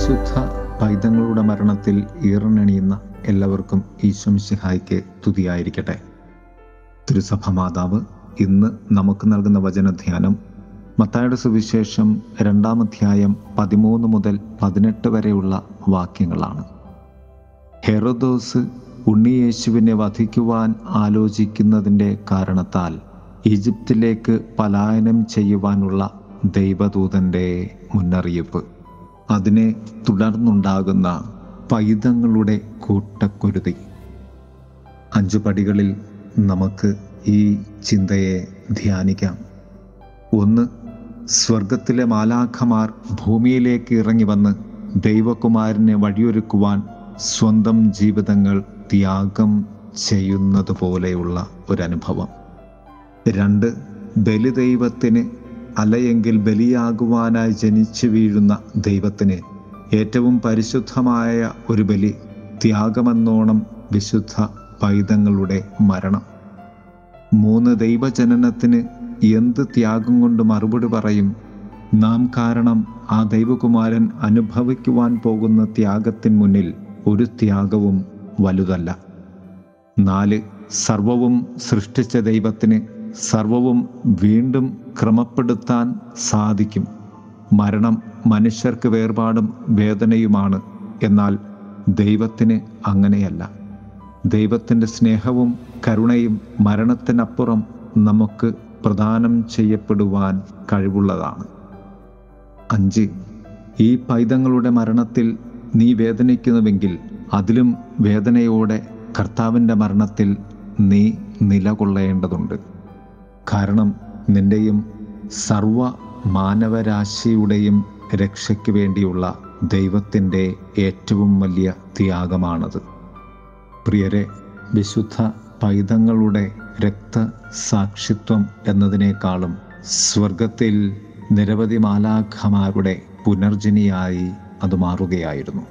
വിശുദ്ധ പൈതങ്ങളുടെ മരണത്തിൽ ഈറനണിയുന്ന എല്ലാവർക്കും ഈശ്വംശിഹായ്ക്ക് തുതിയായിരിക്കട്ടെ. തിരുസഭ മാതാവ് ഇന്ന് നമുക്ക് നൽകുന്ന വചനധ്യാനം മത്തായുടെ സുവിശേഷം രണ്ടാം അധ്യായം പതിമൂന്ന് മുതൽ പതിനെട്ട് വരെയുള്ള വാക്യങ്ങളാണ്. ഹെറോദോസ് ഉണ്ണിയേശുവിനെ വധിക്കുവാൻ ആലോചിക്കുന്നതിന്റെ കാരണത്താൽ ഈജിപ്തിലേക്ക് പലായനം ചെയ്യുവാനുള്ള ദൈവദൂതന്റെ മുന്നറിയിപ്പ്. അതിനെ തുടർന്നുണ്ടാകുന്ന പൈതങ്ങളുടെ കൂട്ടക്കുരുതി. അഞ്ചു പടികളിൽ നമുക്ക് ഈ ചിന്തയെ ധ്യാനിക്കാം. ഒന്ന് സ്വർഗത്തിലെ മാലാഖമാർ ഭൂമിയിലേക്ക് ഇറങ്ങി വന്ന് ദൈവകുമാരനെ വഴിയൊരുക്കുവാൻ സ്വന്തം ജീവിതങ്ങൾ ത്യാഗം ചെയ്യുന്നത് പോലെയുള്ള ഒരനുഭവം. രണ്ട് ബലിദൈവത്തിന് അല്ലയെങ്കിൽ ബലിയാകുവാനായി ജനിച്ചു വീഴുന്ന ദൈവത്തിന് ഏറ്റവും പരിശുദ്ധമായ ഒരു ബലി ത്യാഗമെന്നോണം വിശുദ്ധ പൈതങ്ങളുടെ മരണം. മൂന്ന് ദൈവജനനത്തിന് എന്ത് ത്യാഗം കൊണ്ട് മറുപടി പറയും? നാം കാരണം ആ ദൈവകുമാരൻ അനുഭവിക്കുവാൻ പോകുന്ന ത്യാഗത്തിന് മുന്നിൽ ഒരു ത്യാഗവും വലുതല്ല. നാല് സർവവും സൃഷ്ടിച്ച ദൈവത്തിന് സർവവും വീണ്ടും ക്രമപ്പെടുത്താൻ സാധിക്കും. മരണം മനുഷ്യർക്ക് വേർപാടും വേദനയുമാണ്. എന്നാൽ ദൈവത്തിന് അങ്ങനെയല്ല. ദൈവത്തിന്റെ സ്നേഹവും കരുണയും മരണത്തിനപ്പുറം നമുക്ക് പ്രദാനം ചെയ്യപ്പെടുവാൻ കഴിവുള്ളതാണ്. അഞ്ച്. ഈ പൈതങ്ങളുടെ മരണത്തിൽ നീ വേദനിക്കുന്നുവെങ്കിൽ അതിലും വേദനയോടെ കർത്താവിന്റെ മരണത്തിൽ നീ നിലകൊള്ളേണ്ടതുണ്ട്. കാരണം നിന്റെയും സർവ മാനവരാശിയുടെയും രക്ഷയ്ക്ക് വേണ്ടിയുള്ള ദൈവത്തിന്റെ ഏറ്റവും വലിയ ത്യാഗമാണത്. പ്രിയരെ വിശുദ്ധ പൈതങ്ങളുടെ രക്തസാക്ഷിത്വം എന്നതിനേക്കാളും സ്വർഗത്തിൽ നിരവധി മാലാഖമാരുടെ പുനർജനിയായി അത് മാറുകയായിരുന്നു.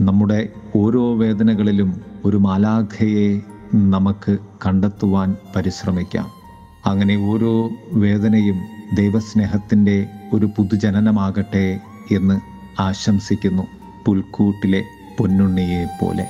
നമ്മുടെ ഓരോ വേദനകളിലും ഒരു മാലാഖയെ നമുക്ക് കണ്ടെത്തുവാൻ പരിശ്രമിക്കാം. അങ്ങനെ ഓരോ വേദനയും ദൈവസ്നേഹത്തിന്റെ ഒരു പുതുജനനമാകട്ടെ എന്ന് ആശംസിക്കുന്നു പുൽക്കൂട്ടിലെ പൊന്നുണ്ണിയെ പോലെ